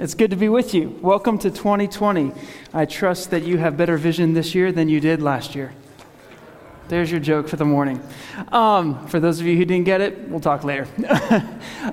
It's good to be with you. Welcome to 2020. I trust that you have better vision this year than you did last year. There's your joke for the morning. Um, for those of you who didn't get it, we'll talk later.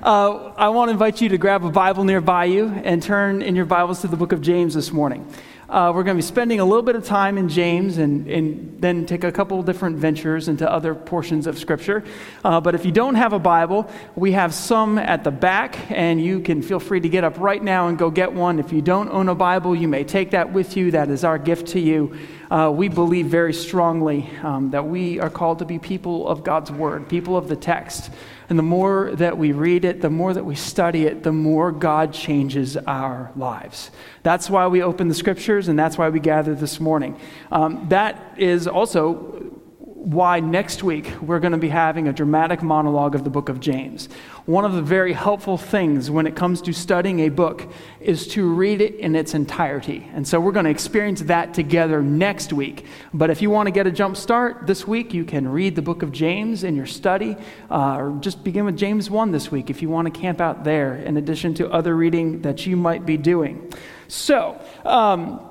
uh, I want to invite you to grab a Bible nearby you and turn in your Bibles to the book of James this morning. Uh, we're going to be spending a little bit of time in James and, and then take a couple different ventures into other portions of Scripture. Uh, but if you don't have a Bible, we have some at the back, and you can feel free to get up right now and go get one. If you don't own a Bible, you may take that with you. That is our gift to you. Uh, we believe very strongly um, that we are called to be people of God's Word, people of the text. And the more that we read it, the more that we study it, the more God changes our lives. That's why we open the scriptures, and that's why we gather this morning. Um, that is also why next week we're going to be having a dramatic monologue of the book of James. One of the very helpful things when it comes to studying a book is to read it in its entirety. And so we're going to experience that together next week. But if you want to get a jump start this week, you can read the book of James in your study, uh, or just begin with James 1 this week if you want to camp out there, in addition to other reading that you might be doing. So, um,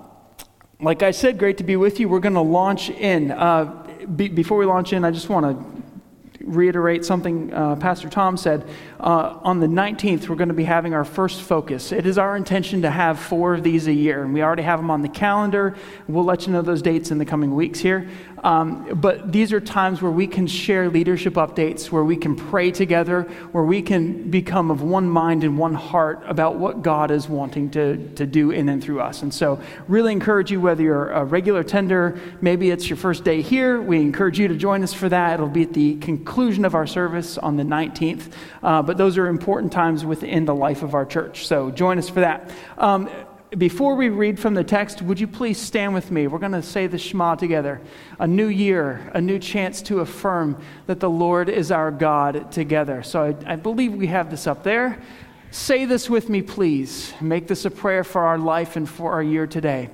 like I said, great to be with you. We're going to launch in. Uh, be, before we launch in, I just want to reiterate something uh, Pastor Tom said. Uh, on the 19th, we're going to be having our first focus. It is our intention to have four of these a year, and we already have them on the calendar. We'll let you know those dates in the coming weeks here. Um, but these are times where we can share leadership updates, where we can pray together, where we can become of one mind and one heart about what God is wanting to, to do in and through us. And so, really encourage you, whether you're a regular tender, maybe it's your first day here, we encourage you to join us for that. It'll be at the conclusion of our service on the 19th. Uh, but those are important times within the life of our church. So join us for that. Um, before we read from the text, would you please stand with me? We're going to say the Shema together. A new year, a new chance to affirm that the Lord is our God together. So I, I believe we have this up there. Say this with me, please. Make this a prayer for our life and for our year today.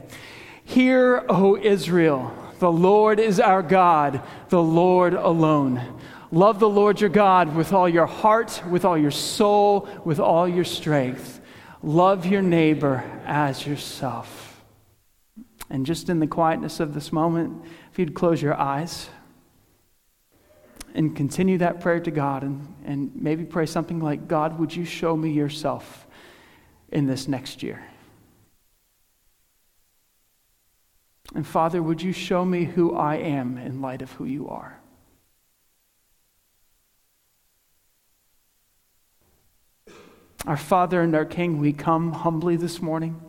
Hear, O Israel, the Lord is our God, the Lord alone. Love the Lord your God with all your heart, with all your soul, with all your strength. Love your neighbor as yourself. And just in the quietness of this moment, if you'd close your eyes and continue that prayer to God and, and maybe pray something like, God, would you show me yourself in this next year? And Father, would you show me who I am in light of who you are? Our Father and our King, we come humbly this morning.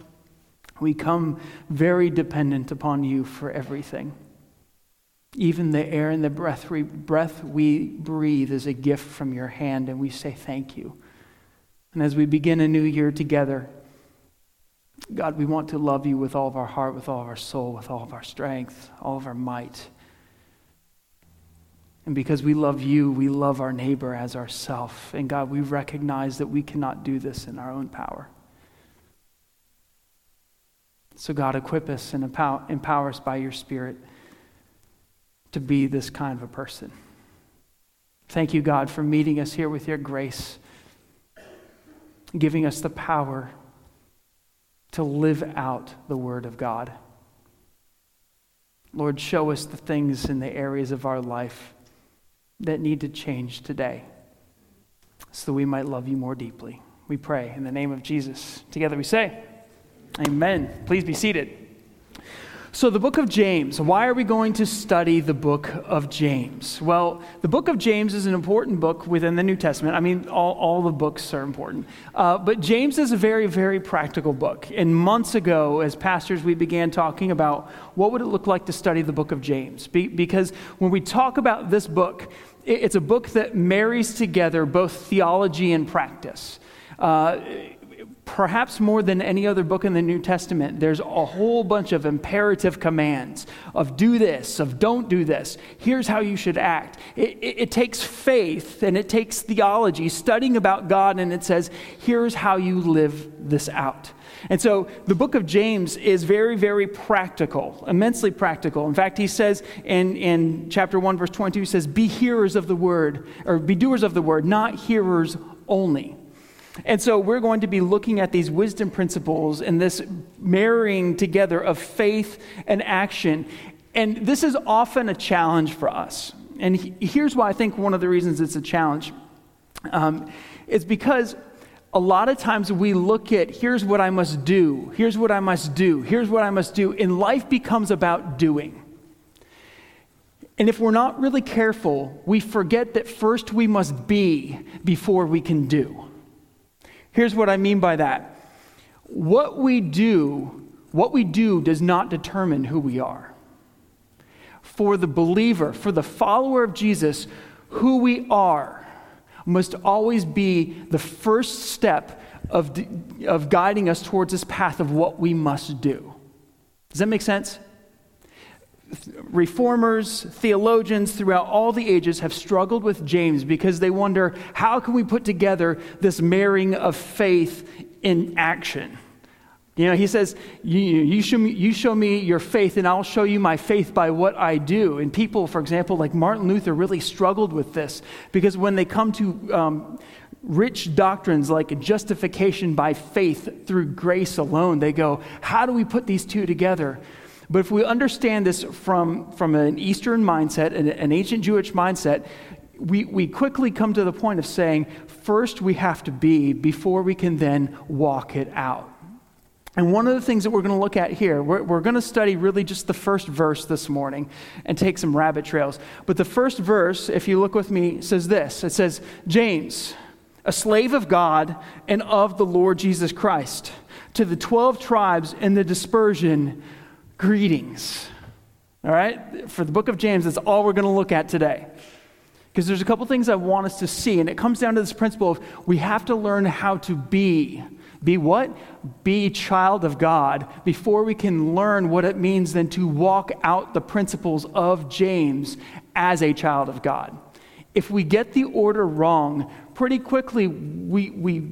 We come very dependent upon you for everything. Even the air and the breath we, breath we breathe is a gift from your hand, and we say thank you. And as we begin a new year together, God, we want to love you with all of our heart, with all of our soul, with all of our strength, all of our might. And because we love you, we love our neighbor as ourself. And God, we recognize that we cannot do this in our own power. So, God, equip us and empower, empower us by your Spirit to be this kind of a person. Thank you, God, for meeting us here with your grace, giving us the power to live out the Word of God. Lord, show us the things in the areas of our life that need to change today so that we might love you more deeply. We pray in the name of Jesus. Together we say, Amen. Please be seated. So, the book of James, why are we going to study the book of James? Well, the book of James is an important book within the New Testament. I mean, all, all the books are important. Uh, but James is a very, very practical book. And months ago, as pastors, we began talking about what would it look like to study the book of James. Be, because when we talk about this book, it, it's a book that marries together both theology and practice. Uh, perhaps more than any other book in the New Testament, there's a whole bunch of imperative commands of do this, of don't do this. Here's how you should act. It, it, it, takes faith and it takes theology, studying about God, and it says, here's how you live this out. And so the book of James is very, very practical, immensely practical. In fact, he says in, in chapter 1, verse 22, he says, Be hearers of the word, or be doers of the word, not hearers only. And so we're going to be looking at these wisdom principles and this marrying together of faith and action. And this is often a challenge for us. And here's why I think one of the reasons it's a challenge um, is because a lot of times we look at here's what I must do, here's what I must do, here's what I must do, and life becomes about doing. And if we're not really careful, we forget that first we must be before we can do. Here's what I mean by that. What we do, what we do does not determine who we are. For the believer, for the follower of Jesus, who we are must always be the first step of, of guiding us towards this path of what we must do. Does that make sense? Reformers, theologians throughout all the ages have struggled with James because they wonder how can we put together this marrying of faith in action? You know, he says, you, you, show me, you show me your faith, and I'll show you my faith by what I do. And people, for example, like Martin Luther, really struggled with this because when they come to um, rich doctrines like justification by faith through grace alone, they go, How do we put these two together? But if we understand this from, from an Eastern mindset, an, an ancient Jewish mindset, we, we quickly come to the point of saying, first we have to be before we can then walk it out. And one of the things that we're going to look at here, we're, we're, going to study really just the first verse this morning and take some rabbit trails. But the first verse, if you look with me, says this it says, James, a slave of God and of the Lord Jesus Christ, to the 12 tribes in the dispersion greetings. All right? For the book of James, that's all we're going to look at today. Because there's a couple things I want us to see, and it comes down to this principle of we have to learn how to be. Be what? Be child of God before we can learn what it means then to walk out the principles of James as a child of God. If we get the order wrong, pretty quickly we, we,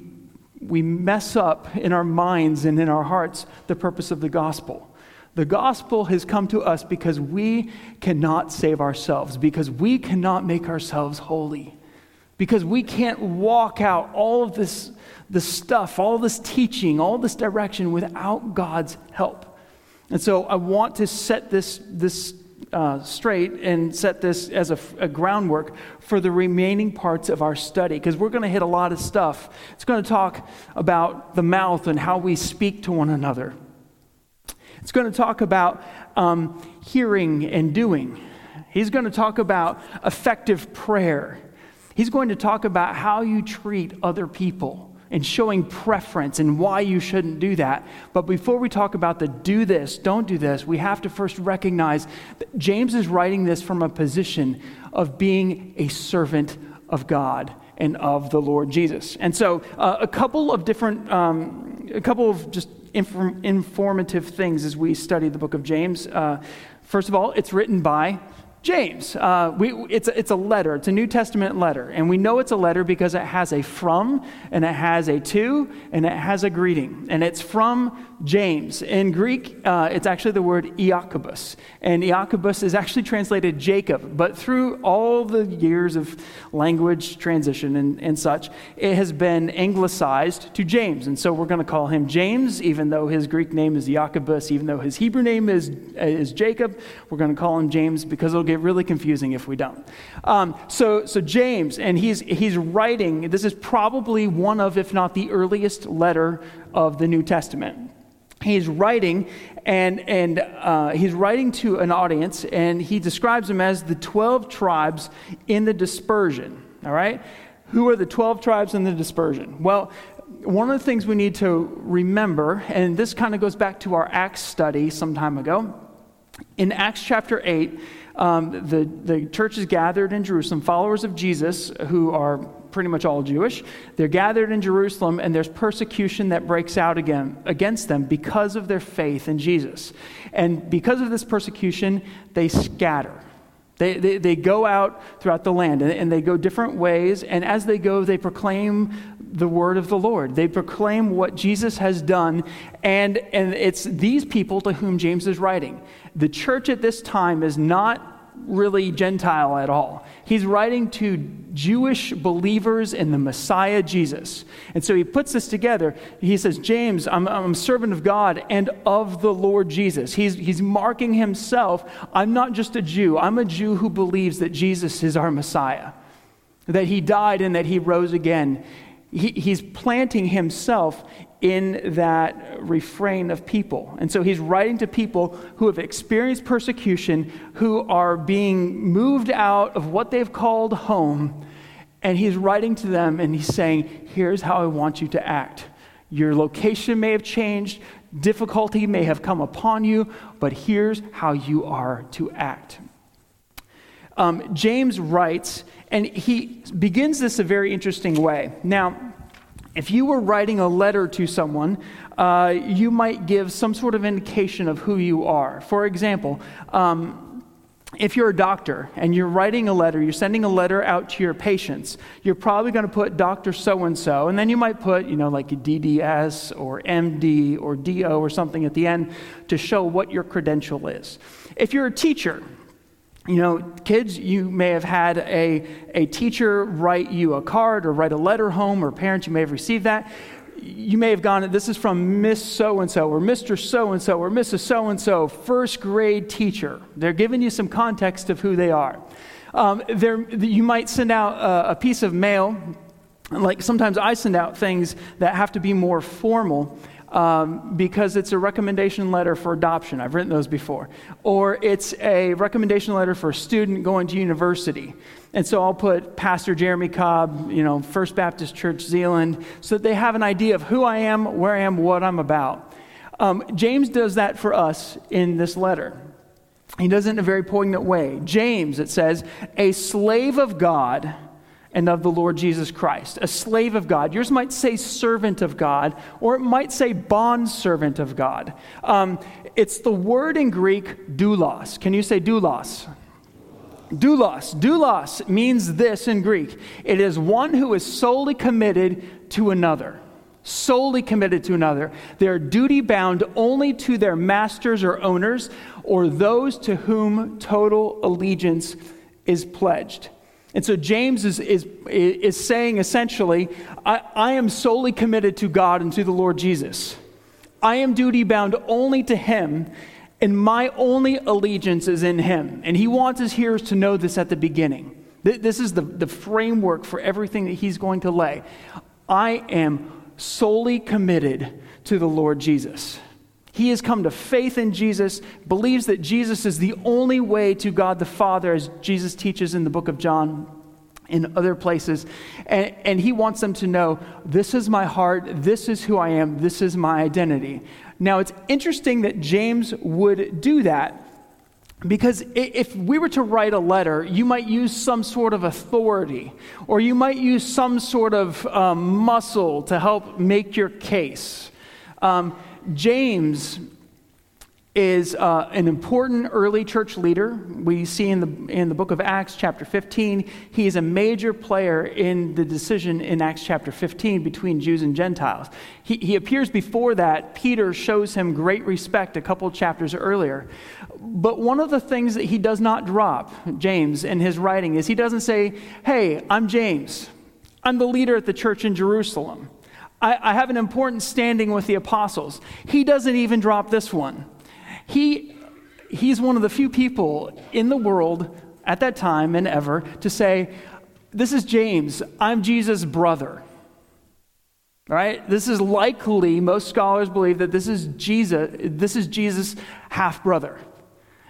we mess up in our minds and in our hearts the purpose of the gospel. The gospel has come to us because we cannot save ourselves, because we cannot make ourselves holy, because we can't walk out all of this, this stuff, all this teaching, all this direction without God's help. And so I want to set this, this uh, straight and set this as a, a, groundwork for the remaining parts of our study because we're going to hit a lot of stuff. It's going to talk about the mouth and how we speak to one another. It's going to talk about um, hearing and doing. He's going to talk about effective prayer. He's going to talk about how you treat other people and showing preference and why you shouldn't do that. But before we talk about the do this, don't do this, we have to first recognize that James is writing this from a position of being a servant of God and of the Lord Jesus. And so, uh, a couple of different, um, a couple of just inform- informative things as we study the book of James. Uh, first of all, it's written by James. Uh, we, it's, it's a letter, it's a New Testament letter. And we know it's a letter because it has a from, and it has a to, and it has a greeting. And it's from James. In Greek, uh, it's actually the word Iacobus. And Iacobus is actually translated Jacob. But through all the years of language transition and, and such, it has been anglicized to James. And so we're going to call him James, even though his Greek name is Iacobus, even though his Hebrew name is, is Jacob. We're going to call him James because it'll get really confusing if we don't. Um, so, so James, and he's, he's writing, this is probably one of, if not the earliest letter of the New Testament he's writing and, and uh, he's writing to an audience and he describes them as the 12 tribes in the dispersion all right? Who are the 12 tribes in the dispersion? Well one of the things we need to remember and this kind of goes back to our acts study some time ago. In Acts chapter 8, um, the, the church is gathered in Jerusalem, followers of Jesus who are pretty much all Jewish. They're gathered in Jerusalem, and there's persecution that breaks out again against them because of their faith in Jesus. And because of this persecution, they scatter. They, they, they go out throughout the land and, and they go different ways. And as they go, they proclaim the word of the Lord. They proclaim what Jesus has done. And, and it's these people to whom James is writing. The church at this time is not really Gentile at all. He's writing to Jewish believers in the Messiah Jesus. And so he puts this together. He says, James, I'm, I'm a servant of God and of the Lord Jesus. He's, he's marking himself. I'm not just a Jew, I'm a Jew who believes that Jesus is our Messiah, that he died and that he rose again. He, he's planting himself in that refrain of people. And so he's writing to people who have experienced persecution, who are being moved out of what they've called home. And he's writing to them and he's saying, Here's how I want you to act. Your location may have changed, difficulty may have come upon you, but here's how you are to act. Um, James writes, and he begins this a very interesting way. Now, if you were writing a letter to someone, uh, you might give some sort of indication of who you are. For example, um, if you're a doctor and you're writing a letter, you're sending a letter out to your patients, you're probably going to put Dr. So and so, and then you might put, you know, like a DDS or MD or DO or something at the end to show what your credential is. If you're a teacher, you know, kids, you may have had a, a teacher write you a card or write a letter home, or parents, you may have received that. You may have gone, this is from Miss So and so, or Mr. So and so, or Mrs. So and so, first grade teacher. They're giving you some context of who they are. Um, you might send out a, a piece of mail, like sometimes I send out things that have to be more formal um, because it's a recommendation letter for adoption. I've written those before. Or it's a recommendation letter for a student going to university. And so I'll put Pastor Jeremy Cobb, you know, First Baptist Church Zeeland, so that they have an idea of who I am, where I am, what I'm about. Um, James does that for us in this letter. He does it in a very poignant way. James, it says, a slave of God and of the Lord Jesus Christ, a slave of God. Yours might say servant of God, or it might say bond servant of God. Um, it's the word in Greek, doulos. Can you say doulos? Doulos. Doulos means this in Greek it is one who is solely committed to another. Solely committed to another. They are duty bound only to their masters or owners or those to whom total allegiance is pledged. And so James is, is, is saying essentially, I, I am solely committed to God and to the Lord Jesus. I am duty bound only to Him, and my only allegiance is in Him. And He wants His hearers to know this at the beginning. This is the, the framework for everything that He's going to lay. I am solely committed to the Lord Jesus. He has come to faith in Jesus, believes that Jesus is the only way to God the Father, as Jesus teaches in the book of John, in other places. And, and he wants them to know this is my heart, this is who I am, this is my identity. Now, it's interesting that James would do that because if we were to write a letter, you might use some sort of authority, or you might use some sort of um, muscle to help make your case. Um, James is uh, an important early church leader. We see in the, in the book of Acts, chapter 15, he is a major player in the decision in Acts chapter 15 between Jews and Gentiles. He, he appears before that. Peter shows him great respect a couple chapters earlier. But one of the things that he does not drop, James, in his writing is he doesn't say, Hey, I'm James. I'm the leader at the church in Jerusalem. I, I have an important standing with the apostles. He doesn't even drop this one. He, he's one of the few people in the world at that time and ever to say, This is James, I'm Jesus' brother. Right? This is likely, most scholars believe that this is Jesus, this is Jesus' half brother.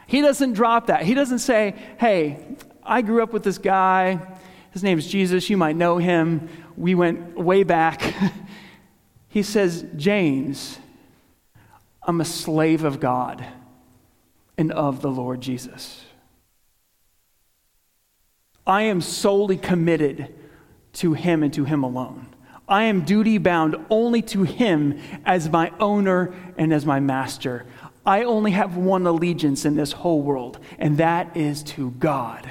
He doesn't drop that. He doesn't say, Hey, I grew up with this guy. His name is Jesus. You might know him. We went way back. He says, James, I'm a slave of God. and of the Lord Jesus. I am solely committed to Him and to Him alone. I am duty bound only to Him as my owner and as my master. I only have one allegiance in this whole world, and that is to God,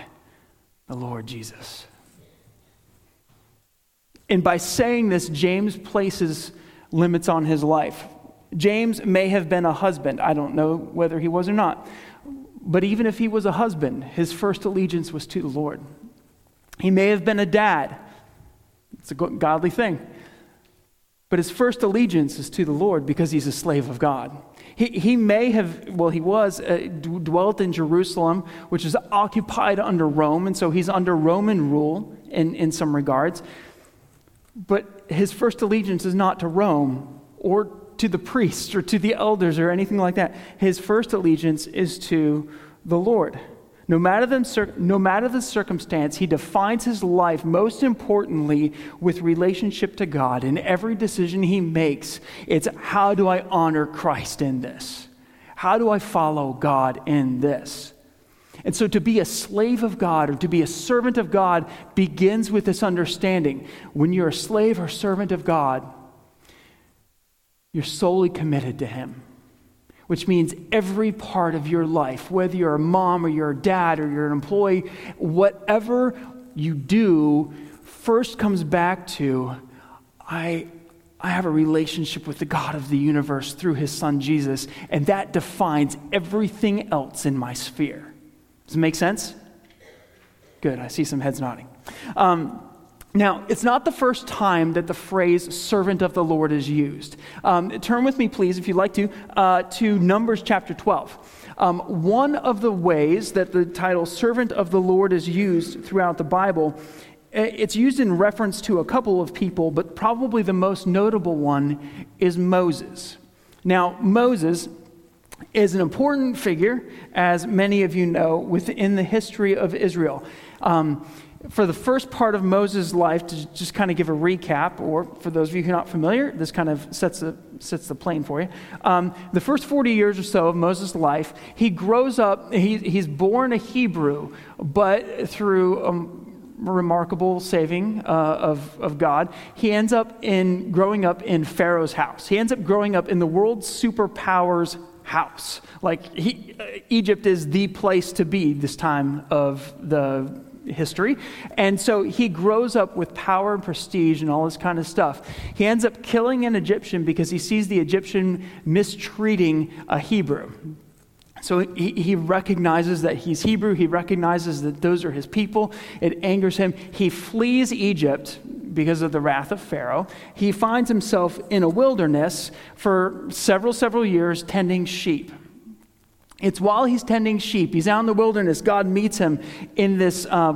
the Lord Jesus. And by saying this, James places limits on his life. James may have been a husband. I don't know whether he was or not. But even if he was a husband, his first allegiance was to the Lord. He may have been a dad. It's a godly thing. But his first allegiance is to the Lord because he's a slave of God. He, he may have, well, he was, uh, dwelt in Jerusalem, which is occupied under Rome, and so he's under Roman rule in, in some regards. But his first allegiance is not to Rome or to the priests or to the elders or anything like that. His first allegiance is to the Lord. No matter, the, no matter the circumstance, he defines his life most importantly with relationship to God. In every decision he makes, it's how do I honor Christ in this? How do I follow God in this? And so to be a slave of God or to be a servant of God begins with this understanding. When you're a slave or servant of God, you're solely committed to Him, which means every part of your life, whether you're a mom or you're a dad or you're an employee, whatever you do first comes back to I, I have a relationship with the God of the universe through His Son Jesus, and that defines everything else in my sphere. Does it make sense? Good, I see some heads nodding. Um, now, it's not the first time that the phrase servant of the Lord is used. Um, turn with me, please, if you'd like to, uh, to Numbers chapter 12. Um, one of the ways that the title servant of the Lord is used throughout the Bible, it's used in reference to a couple of people, but probably the most notable one is Moses. Now, Moses is an important figure, as many of you know, within the history of Israel. Um, for the first part of Moses' life, to just kind of give a recap, or for those of you who are not familiar, this kind of sets the, sets the plane for you. Um, the first 40 years or so of Moses' life, he grows up, he, he's born a Hebrew, but through um, remarkable saving uh, of, of God, he ends up in growing up in Pharaoh's house. He ends up growing up in the world's superpowers house. Like he, uh, Egypt is the place to be this time of the history. And so he grows up with power and prestige and all this kind of stuff. He ends up killing an Egyptian because he sees the Egyptian mistreating a Hebrew. So he, he, recognizes that he's Hebrew. He recognizes that those are his people. It angers him. He flees Egypt because of the wrath of Pharaoh. He finds himself in a wilderness for several, several years tending sheep. It's while he's tending sheep, he's out in the wilderness, God meets him in this. Uh,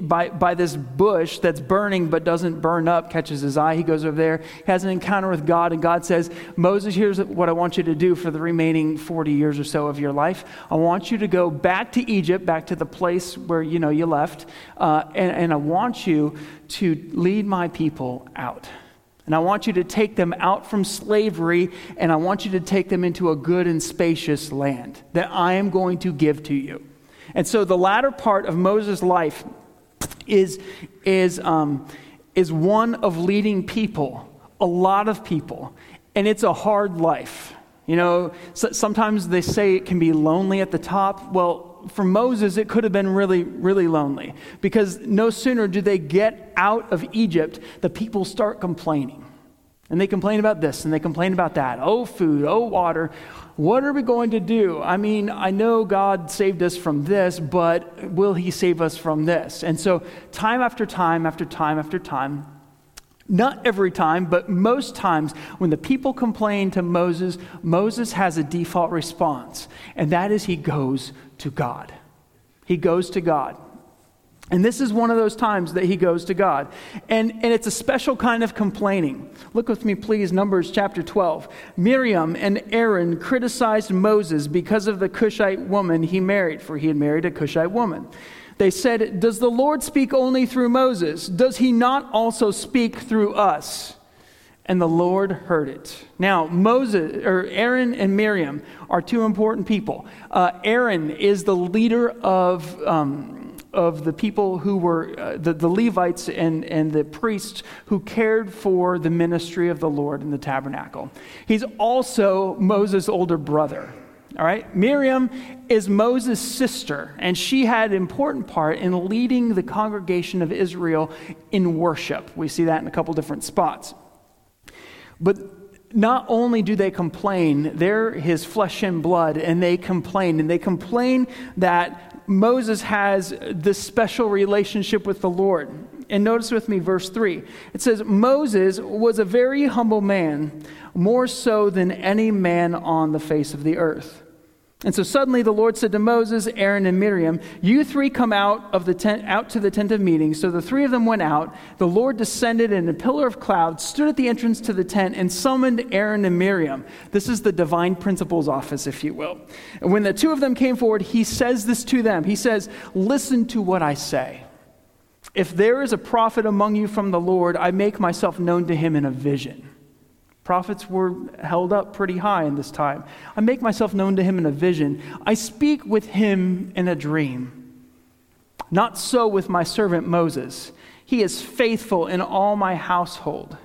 by, by this bush that's burning but doesn't burn up, catches his eye. He goes over there, has an encounter with God, and God says, Moses, here's what I want you to do for the remaining 40 years or so of your life. I want you to go back to Egypt, back to the place where you know you left, uh, and, and I want you to lead my people out. And I want you to take them out from slavery, and I want you to take them into a good and spacious land that I am going to give to you. And so the latter part of Moses' life is, is, um, is one of leading people, a lot of people, and it's a hard life. You know, so, sometimes they say it can be lonely at the top. Well, for Moses, it could have been really, really lonely because no sooner do they get out of Egypt, the people start complaining. And they complain about this and they complain about that. Oh, food, oh, water. What are we going to do? I mean, I know God saved us from this, but will He save us from this? And so, time after time after time after time, not every time, but most times, when the people complain to Moses, Moses has a default response, and that is he goes to God. He goes to God. And this is one of those times that he goes to God. And, and it's a special kind of complaining. Look with me, please, Numbers chapter 12. Miriam and Aaron criticized Moses because of the Cushite woman he married, for he had married a Cushite woman. They said, Does the Lord speak only through Moses? Does he not also speak through us? and the Lord heard it. Now, Moses, or Aaron and Miriam are two important people. Uh, Aaron is the leader of. Um, of the people who were uh, the, the Levites and, and the priests who cared for the ministry of the Lord in the tabernacle. He's also Moses' older brother. All right? Miriam is Moses' sister, and she had an important part in leading the congregation of Israel in worship. We see that in a couple different spots. But not only do they complain, they're his flesh and blood, and they complain. And they complain that Moses has this special relationship with the Lord. And notice with me verse 3. It says, Moses was a very humble man, more so than any man on the face of the earth. And so suddenly the Lord said to Moses, Aaron, and Miriam, You three come out of the tent out to the tent of meeting. So the three of them went out. The Lord descended in a pillar of cloud, stood at the entrance to the tent, and summoned Aaron and Miriam. This is the divine principal's office, if you will. And when the two of them came forward, he says this to them. He says, Listen to what I say. If there is a prophet among you from the Lord, I make myself known to him in a vision. Prophets were held up pretty high in this time. I make myself known to him in a vision. I speak with him in a dream. Not so with my servant Moses. He is faithful in all my household.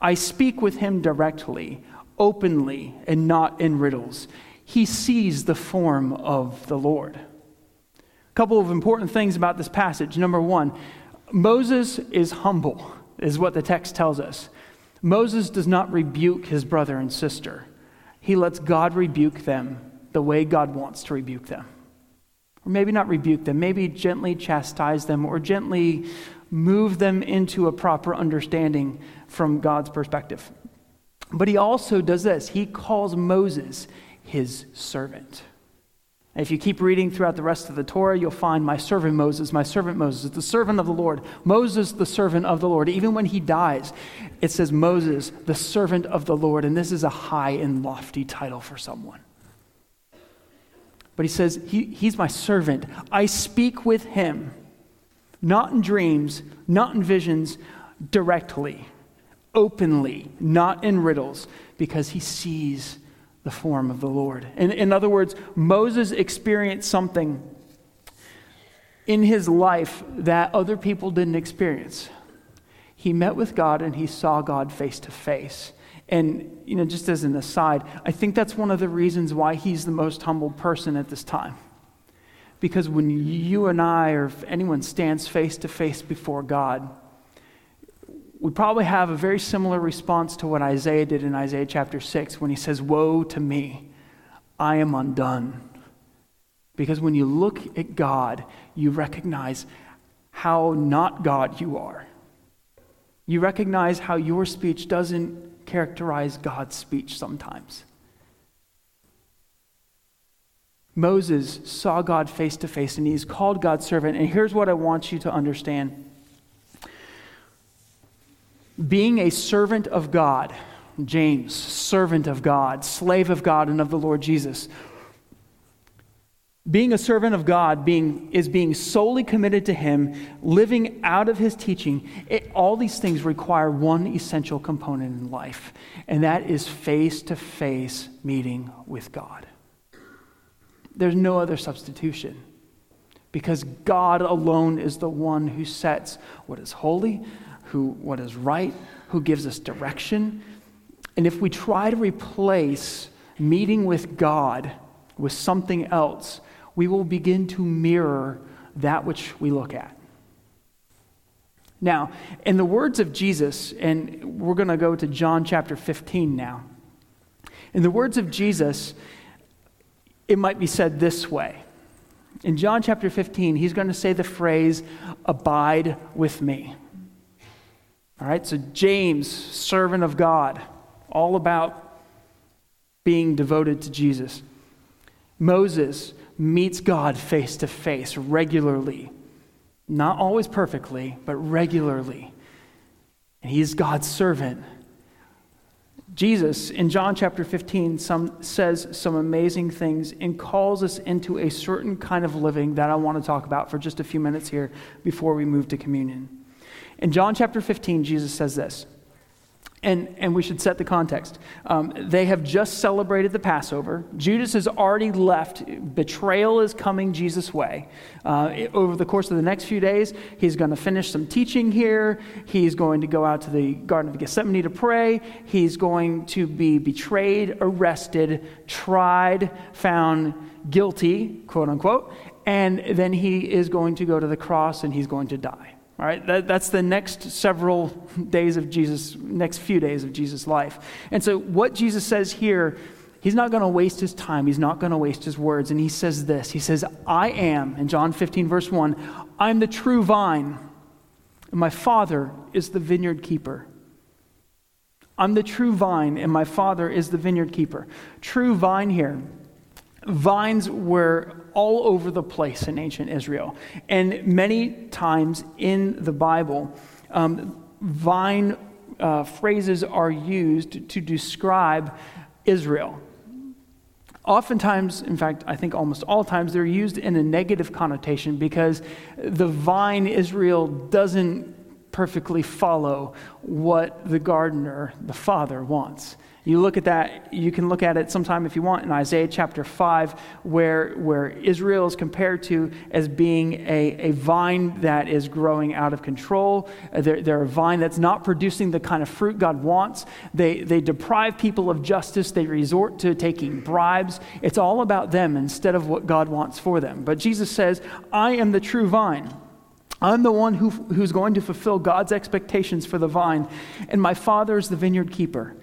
I speak with him directly, openly, and not in riddles. He sees the form of the Lord. A couple of important things about this passage. Number one, Moses is humble, is what the text tells us. Moses does not rebuke his brother and sister, he lets God rebuke them the way God wants to rebuke them. Or maybe not rebuke them, maybe gently chastise them or gently move them into a proper understanding from God's perspective. But he also does this he calls Moses his servant. If you keep reading throughout the rest of the Torah, you'll find my servant Moses, my servant Moses, the servant of the Lord. Moses, the servant of the Lord. Even when he dies, it says Moses, the servant of the Lord. And this is a high and lofty title for someone. But he says, he, He's my servant. I speak with him, not in dreams, not in visions, directly, openly, not in riddles, because he sees the form of the Lord. In, in other words, Moses experienced something in his life that other people didn't experience. He met with God and he saw God face to face. And, you know, just as an aside, I think that's one of the reasons why he's the most humbled person at this time. Because when you and I, or if anyone stands face to face before God, we probably have a very similar response to what Isaiah did in Isaiah chapter 6 when he says, Woe to me, I am undone. Because when you look at God, you recognize how not God you are. You recognize how your speech doesn't characterize God's speech sometimes. Moses saw God face to face and he's called God's servant. And here's what I want you to understand being a servant of God, James, servant of God, slave of God and of the Lord Jesus. Being a servant of God being, is being solely committed to Him, living out of His teaching. It, all these things require one essential component in life, and that is face to face meeting with God. There's no other substitution because God alone is the one who sets what is holy, who what is right, who gives us direction. And if we try to replace meeting with God with something else, we will begin to mirror that which we look at. Now, in the words of Jesus, and we're going to go to John chapter 15 now. In the words of Jesus, it might be said this way. In John chapter 15, he's going to say the phrase, Abide with me. All right, so James, servant of God, all about being devoted to Jesus. Moses meets God face to face regularly, not always perfectly, but regularly. And he is God's servant. Jesus, in John chapter 15, some, says some amazing things and calls us into a certain kind of living that I want to talk about for just a few minutes here before we move to communion. In John chapter 15, Jesus says this And, and we should set the context. Um, they have just celebrated the Passover. Judas has already left. Betrayal is coming Jesus' way. Uh, over the course of the next few days, he's going to finish some teaching here. He's going to go out to the Garden of Gethsemane to pray. He's going to be betrayed, arrested, tried, found guilty, quote unquote. And then he is going to go to the cross and he's going to die. All right, that, that's the next several days of Jesus, next few days of Jesus' life. And so, what Jesus says here, he's not going to waste his time. He's not going to waste his words. And he says this He says, I am, in John 15, verse 1, I'm the true vine, and my Father is the vineyard keeper. I'm the true vine, and my Father is the vineyard keeper. True vine here. Vines were all over the place in ancient Israel. And many times in the Bible, um, vine uh, phrases are used to describe Israel. Oftentimes, in fact, I think almost all times, they're used in a negative connotation because the vine Israel doesn't perfectly follow what the gardener, the father, wants. You look at that, you can look at it sometime if you want in Isaiah chapter 5, where, where Israel is compared to as being a, a vine that is growing out of control. Uh, they're, they're a vine that's not producing the kind of fruit God wants. They, they deprive people of justice, they resort to taking bribes. It's all about them instead of what God wants for them. But Jesus says, I am the true vine. I'm the one who, who's going to fulfill God's expectations for the vine, and my Father is the vineyard keeper.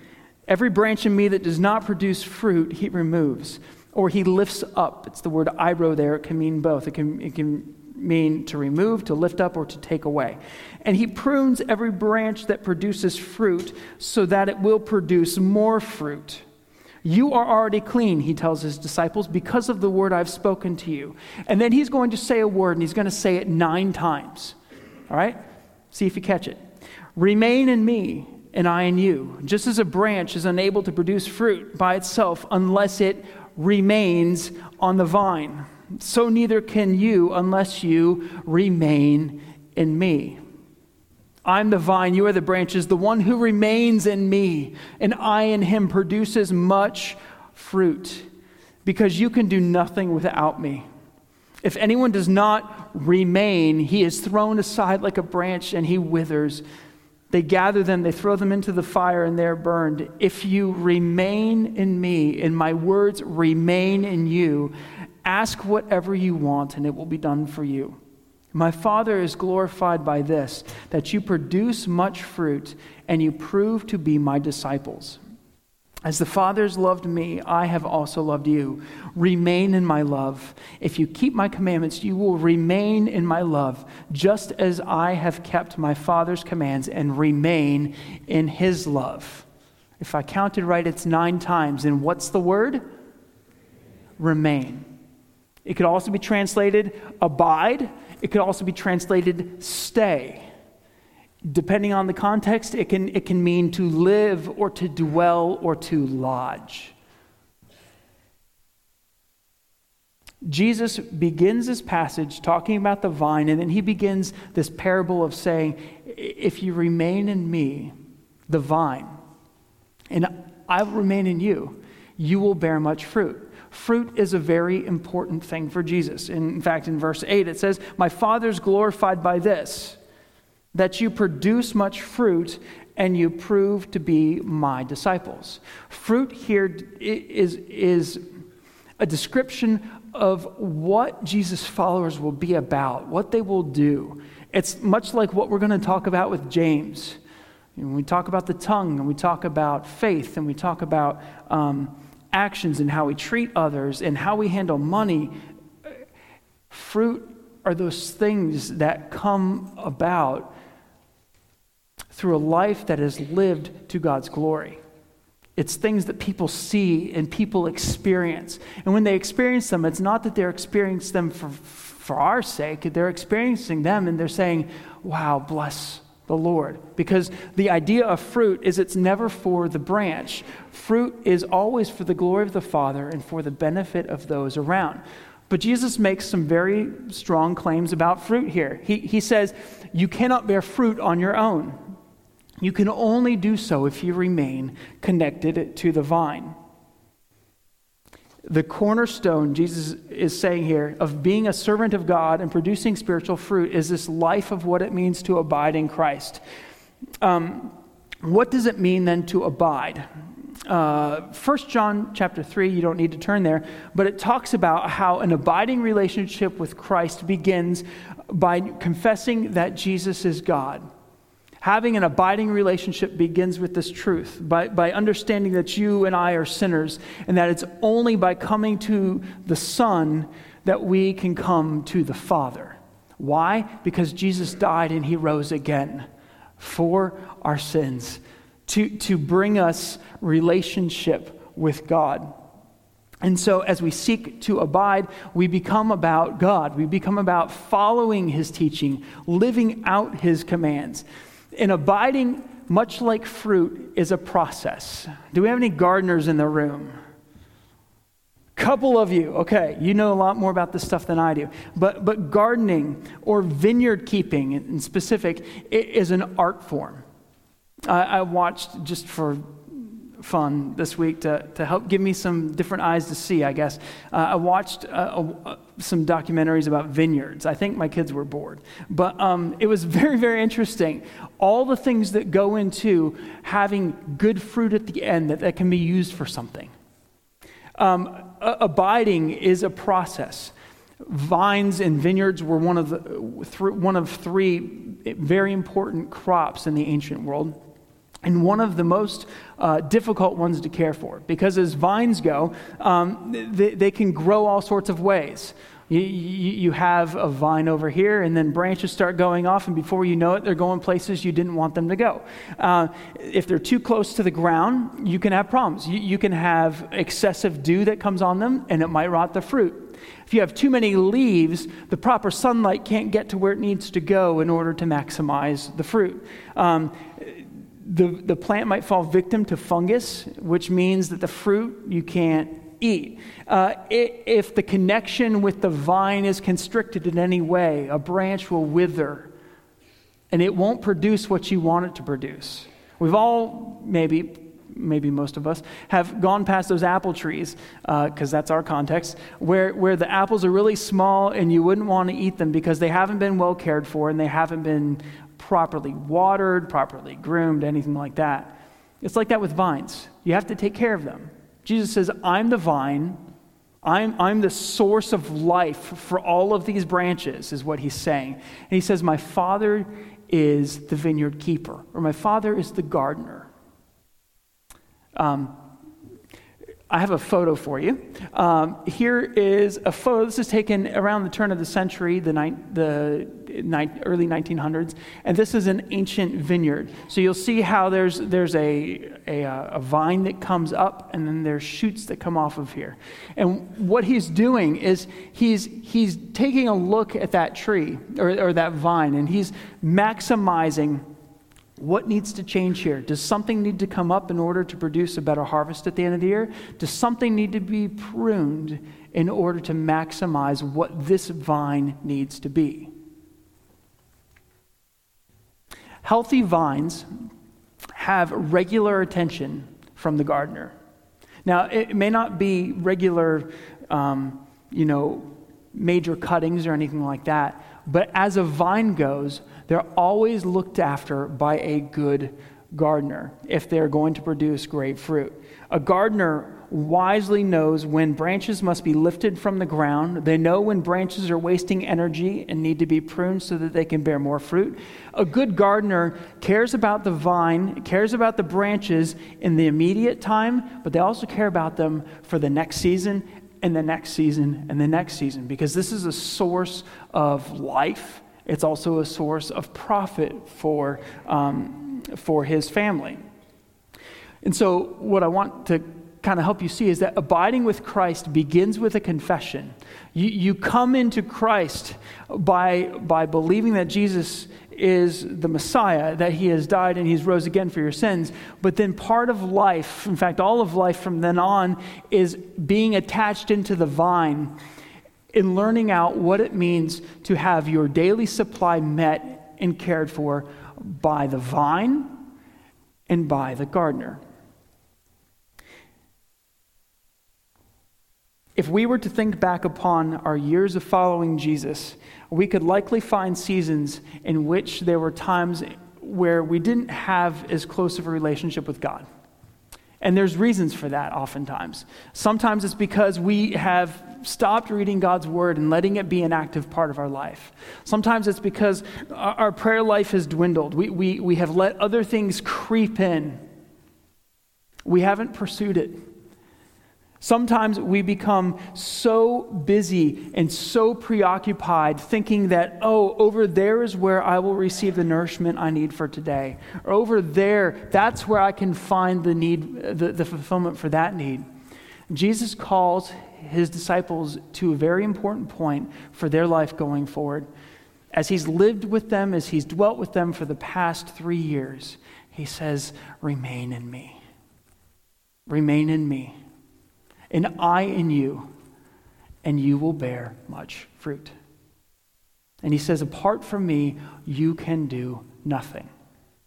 Every branch in me that does not produce fruit, he removes, or he lifts up. It's the word airo there. It can mean both. It can, it can mean to remove, to lift up, or to take away. And he prunes every branch that produces fruit so that it will produce more fruit. You are already clean, he tells his disciples, because of the word I've spoken to you. And then he's going to say a word, and he's going to say it nine times. All right? See if you catch it. Remain in me and I in you. Just as a branch is unable to produce fruit by itself unless it remains on the vine, so neither can you unless you remain in me. I'm the vine, you are the branches. The one who remains in me and I in him produces much fruit because you can do nothing without me. If anyone does not remain, he is thrown aside like a branch and he withers. They gather them, they throw them into the fire, and they're burned. If you remain in me, and my words remain in you, ask whatever you want, and it will be done for you. My Father is glorified by this, that you produce much fruit, and you prove to be my disciples. As the Father's loved me, I have also loved you. Remain in my love. If you keep my commandments, you will remain in my love, just as I have kept my Father's commands and remain in his love. If I counted right, it's nine times. And what's the word? Remain. It could also be translated abide, it could also be translated stay. Depending on the context, it can, it can mean to live or to dwell or to lodge. Jesus begins this passage talking about the vine, and then he begins this parable of saying, If you remain in me, the vine, and I will remain in you, you will bear much fruit. Fruit is a very important thing for Jesus. In fact, in verse 8, it says, My Father's glorified by this that you produce much fruit and you prove to be my disciples. Fruit here is, is a description of what Jesus' followers will be about, what they will do. It's much like what we're going to talk about with James. When we talk about the tongue and we talk about faith and we talk about um, actions and how we treat others and how we handle money, fruit are those things that come about through a life that is lived to God's glory. It's things that people see and people experience. And when they experience them, it's not that they're experiencing them for, for our sake, they're experiencing them and they're saying, Wow, bless the Lord. Because the idea of fruit is it's never for the branch, fruit is always for the glory of the Father and for the benefit of those around. But Jesus makes some very strong claims about fruit here. He, he says, You cannot bear fruit on your own. You can only do so if you remain connected to the vine. The cornerstone, Jesus is saying here, of being a servant of God and producing spiritual fruit is this life of what it means to abide in Christ. Um, what does it mean then to abide? Uh, 1 John chapter 3, you don't need to turn there, but it talks about how an abiding relationship with Christ begins by confessing that Jesus is God. Having an abiding relationship begins with this truth by, by understanding that you and I are sinners, and that it's only by coming to the Son that we can come to the Father. Why? Because Jesus died and he rose again for our sins to, to bring us relationship with God. And so, as we seek to abide, we become about God. We become about following His teaching, living out His commands. And abiding, much like fruit, is a process. Do we have any gardeners in the room? Couple of you, okay, you know a lot more about this stuff than I do. But, but gardening or vineyard keeping in specific is an art form. I, I watched just for fun this week to, to help give me some different eyes to see, I guess. Uh, I watched uh, uh, some documentaries about vineyards. I think my kids were bored. But um, it was very, very interesting. All the things that go into having good fruit at the end that, that can be used for something. Um, abiding is a process. Vines and vineyards were one of, the, one of three very important crops in the ancient world and one of the most uh, difficult ones to care for. Because as vines go um, they, they, can grow all sorts of ways. You, you, you, have a vine over here and then branches start going off and before you know it they're going places you didn't want them to go. Uh, if they're too close to the ground you can have problems. You, you can have excessive dew that comes on them and it might rot the fruit. If you have too many leaves, the proper sunlight can't get to where it needs to go in order to maximize the fruit. Um, the, the plant might fall victim to fungus, which means that the fruit you can't eat. Uh, if the connection with the vine is constricted in any way, a branch will wither and it won't produce what you want it to produce. We've all, maybe, maybe most of us, have gone past those apple trees, because uh, that's our context, where, where the apples are really small and you wouldn't want to eat them because they haven't been well cared for and they haven't been properly watered, properly groomed, anything like that. It's like that with vines. You have to take care of them. Jesus says, I'm the vine. I'm, I'm the source of life for all of these branches, is what he's saying. And he says, My Father is the vineyard keeper, or my Father is the gardener. Um, I have a photo for you. Um, here is a photo. This is taken around the turn of the century, the, ni- the ni- early 1900s, and this is an ancient vineyard. So you'll see how there's, there's a, a, a vine that comes up, and then there's shoots that come off of here. And what he's doing is he's, he's taking a look at that tree or, or that vine, and he's maximizing what needs to change here? Does something need to come up in order to produce a better harvest at the end of the year? Does something need to be pruned in order to maximize what this vine needs to be? Healthy vines have regular attention from the gardener. Now, it may not be regular, um, you know, major cuttings or anything like that, but as a vine goes, they're always looked after by a good gardener if they're going to produce great fruit. A gardener wisely knows when branches must be lifted from the ground. They know when branches are wasting energy and need to be pruned so that they can bear more fruit. A good gardener cares about the vine, cares about the branches in the immediate time, but they also care about them for the next season and the next season and the next season because this is a source of life it's also a source of profit for, um, for his family. And so, what I want to kind of help you see is that abiding with Christ begins with a confession. You, you come into Christ by, by believing that Jesus is the Messiah, that he has died and he's rose again for your sins. But then part of life, in fact, all of life from then on, is being attached into the vine in learning out what it means to have your daily supply met and cared for by the vine and by the gardener. If we were to think back upon our years of following Jesus, we could likely find seasons in which there were times where we didn't have as close of a relationship with God. And there's reasons for that oftentimes. Sometimes it's because we have stopped reading God's word and letting it be an active part of our life. Sometimes it's because our prayer life has dwindled. We, we, we have let other things creep in. We haven't pursued it. Sometimes we become so busy and so preoccupied thinking that, oh, over there is where I will receive the nourishment I need for today. Or over there, that's where I can find the need, the, the fulfillment for that need. Jesus calls his disciples to a very important point for their life going forward. As he's lived with them, as he's dwelt with them for the past three years, he says, Remain in me. Remain in me and I in you, and you will bear much fruit. And he says, Apart from me, you can do nothing.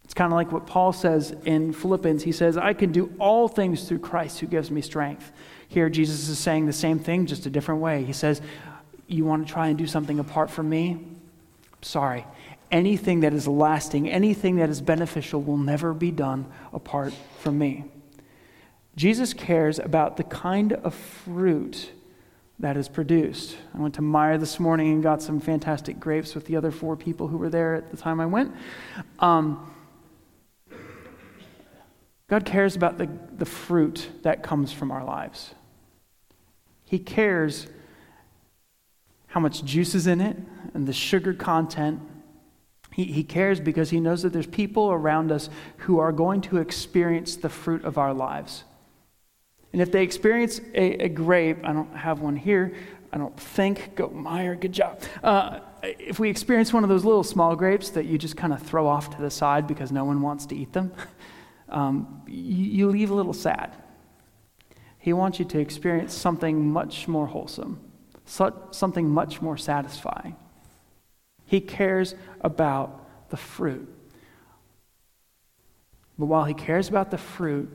It's kind of like what Paul says in Philippians. He says, I can do all things through Christ who gives me strength. Here, Jesus is saying the same thing, just a different way. He says, You want to try and do something apart from me? Sorry. Anything that is lasting, anything that is beneficial will never be done apart from me. Jesus cares about the kind of fruit that is produced. I went to Meijer this morning and got some fantastic grapes with the other four people who were there at the time I went. Um, God cares about the, the fruit that comes from our lives. He cares how much juice is in it and the sugar content. He, he cares because he knows that there's people around us who are going to experience the fruit of our lives. And if they experience a, a grape, I don't have one here, I don't think, go Meijer, good job. Uh, if we experience one of those little small grapes that you just kind of throw off to the side because no one wants to eat them, um, you, you leave a little sad. He wants you to experience something much more wholesome, something much more satisfying. He cares about the fruit. But while he cares about the fruit,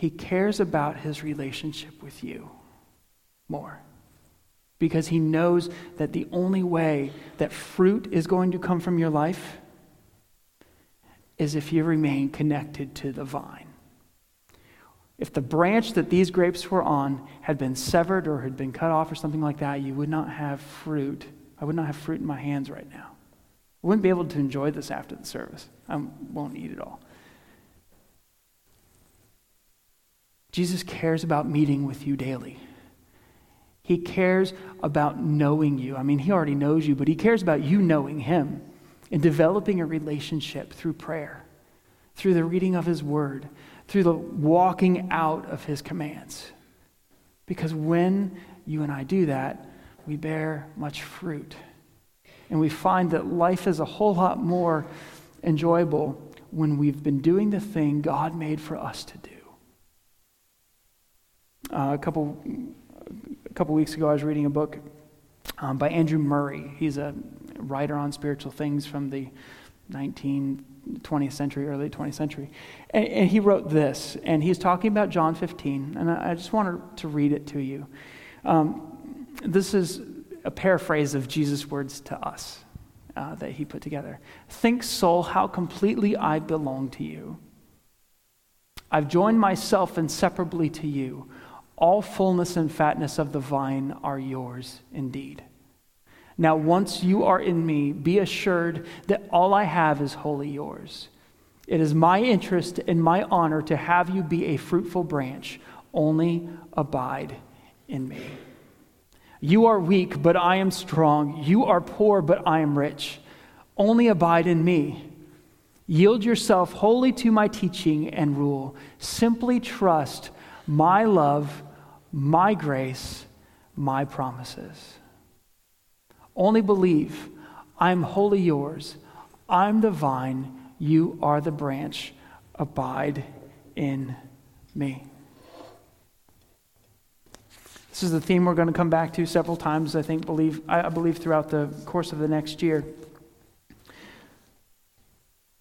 he cares about his relationship with you more. Because he knows that the only way that fruit is going to come from your life is if you remain connected to the vine. If the branch that these grapes were on had been severed or had been cut off or something like that, you would not have fruit. I would not have fruit in my hands right now. I wouldn't be able to enjoy this after the service. I won't eat it all. Jesus cares about meeting with you daily. He cares about knowing you. I mean, he already knows you, but he cares about you knowing him and developing a relationship through prayer, through the reading of his word, through the walking out of his commands. Because when you and I do that, we bear much fruit. And we find that life is a whole lot more enjoyable when we've been doing the thing God made for us to do. Uh, a couple a couple weeks ago, I was reading a book um, by Andrew Murray. He's a writer on spiritual things from the 19th, 20th century, early 20th century. And, and, he wrote this, and he's talking about John 15, and I, I just wanted to read it to you. Um, this is a paraphrase of Jesus' words to us uh, that he put together. Think, soul, how completely I belong to you. I've joined myself inseparably to you all fullness and fatness of the vine are yours indeed. Now, once you are in me, be assured that all I have is wholly yours. It is my interest and my honor to have you be a fruitful branch. Only abide in me. You are weak, but I am strong. You are poor, but I am rich. Only abide in me. Yield yourself wholly to my teaching and rule. Simply trust my love my grace, my promises. Only believe I'm wholly yours. I'm the vine, you are the branch. Abide in me. This is the theme we're going to come back to several times, I think, believe, I believe throughout the course of the next year.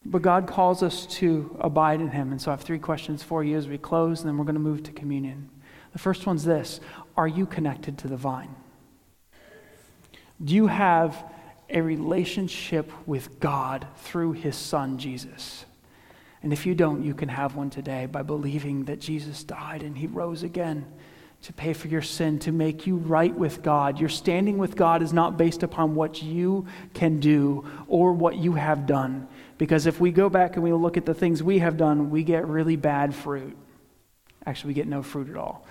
But God calls us to abide in Him. And so I have three questions for you as we close, and then we're going to move to communion. The first one's this Are you connected to the vine? Do you have a relationship with God through His Son, Jesus? And if you don't, you can have one today by believing that Jesus died and He rose again to pay for your sin, to make you right with God. Your standing with God is not based upon what you can do or what you have done. Because if we go back and we look at the things we have done, we get really bad fruit. Actually, we get no fruit at all.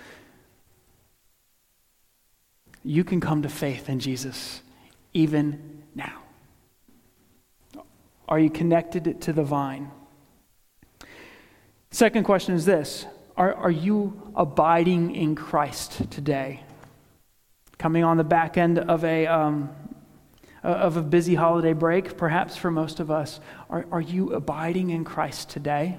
You can come to faith in Jesus even now. Are you connected to the vine? Second question is this Are, are you abiding in Christ today? Coming on the back end of a, um, of a busy holiday break, perhaps for most of us, are, are you abiding in Christ today?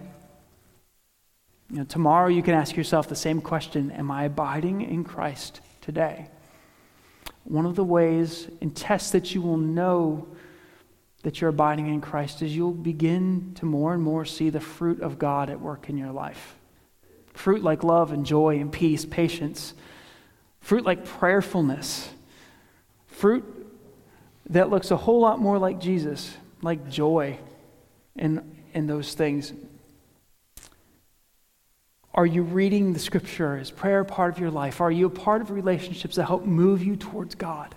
You know, tomorrow you can ask yourself the same question Am I abiding in Christ today? One of the ways and tests that you will know that you're abiding in Christ is you'll begin to more and more see the fruit of God at work in your life. Fruit like love and joy and peace, patience. Fruit like prayerfulness. Fruit that looks a whole lot more like Jesus, like joy in, in those things. Are you reading the scripture? Is prayer part of your life? Are you a part of relationships that help move you towards God?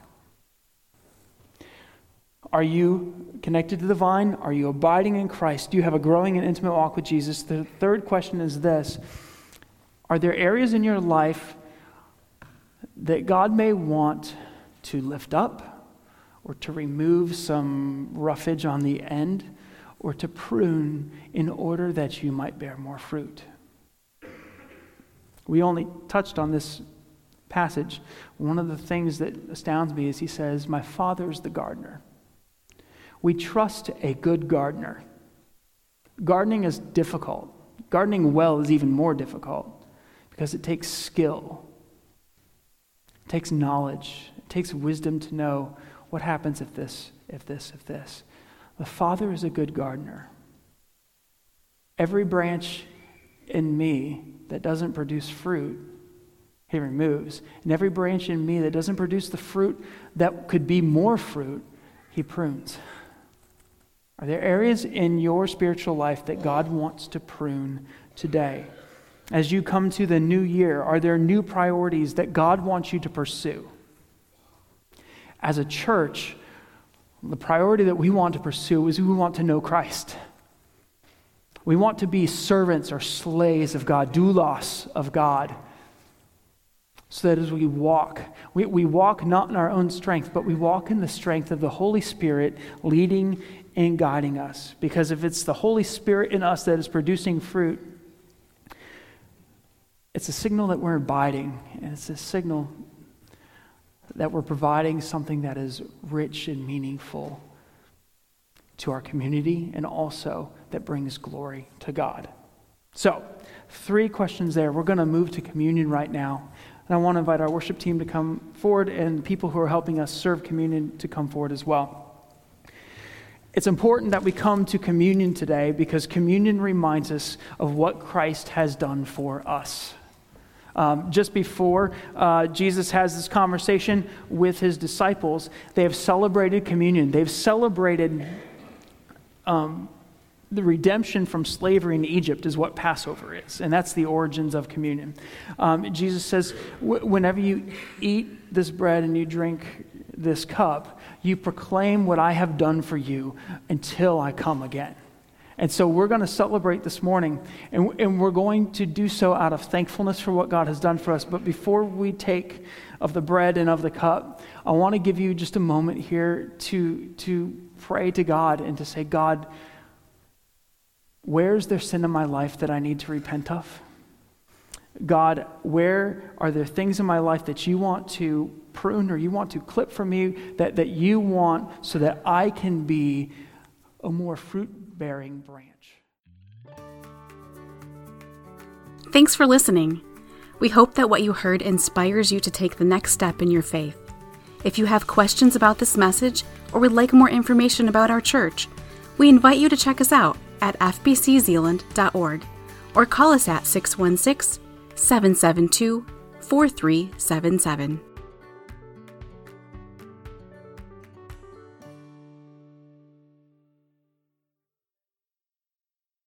Are you connected to the vine? Are you abiding in Christ? Do you have a growing and intimate walk with Jesus? The third question is this Are there areas in your life that God may want to lift up or to remove some roughage on the end or to prune in order that you might bear more fruit? We only touched on this passage. One of the things that astounds me is he says, My father's the gardener. We trust a good gardener. Gardening is difficult. Gardening well is even more difficult because it takes skill, it takes knowledge, it takes wisdom to know what happens if this, if this, if this. The Father is a good gardener. Every branch in me that doesn't produce fruit, he removes. And every branch in me that doesn't produce the fruit that could be more fruit, he prunes. Are there areas in your spiritual life that God wants to prune today? As you come to the new year, are there new priorities that God wants you to pursue? As a church, the priority that we want to pursue is we want to know Christ. We want to be servants or slaves of God, doulos of God so that as we walk, we, we walk not in our own strength, but we walk in the strength of the Holy Spirit leading and guiding us. Because if it's the Holy Spirit in us that is producing fruit, it's a signal that we're abiding, and it's a signal that we're providing something that is rich and meaningful to our community and also that brings glory to God. So, three questions there. We're going to move to communion right now. And I want to invite our worship team to come forward and people who are helping us serve communion to come forward as well. It's important that we come to communion today because communion reminds us of what Christ has done for us. Um, just before uh, Jesus has this conversation with his disciples, they have celebrated communion. They've celebrated um, the redemption from slavery in Egypt, is what Passover is. And that's the origins of communion. Um, Jesus says, whenever you eat this bread and you drink this cup, you proclaim what I have done for you until I come again. And so we're going to celebrate this morning, and, and we're going to do so out of thankfulness for what God has done for us. But before we take of the bread and of the cup, I want to give you just a moment here to, to pray to God and to say, God, where's there sin in my life that I need to repent of? God, where are there things in my life that you want to prune or you want to clip from me that, that you want so that I can be a more fruit bearing branch? Thanks for listening. We hope that what you heard inspires you to take the next step in your faith. If you have questions about this message or would like more information about our church, we invite you to check us out at fbczeeland.org or call us at 616 772 4377.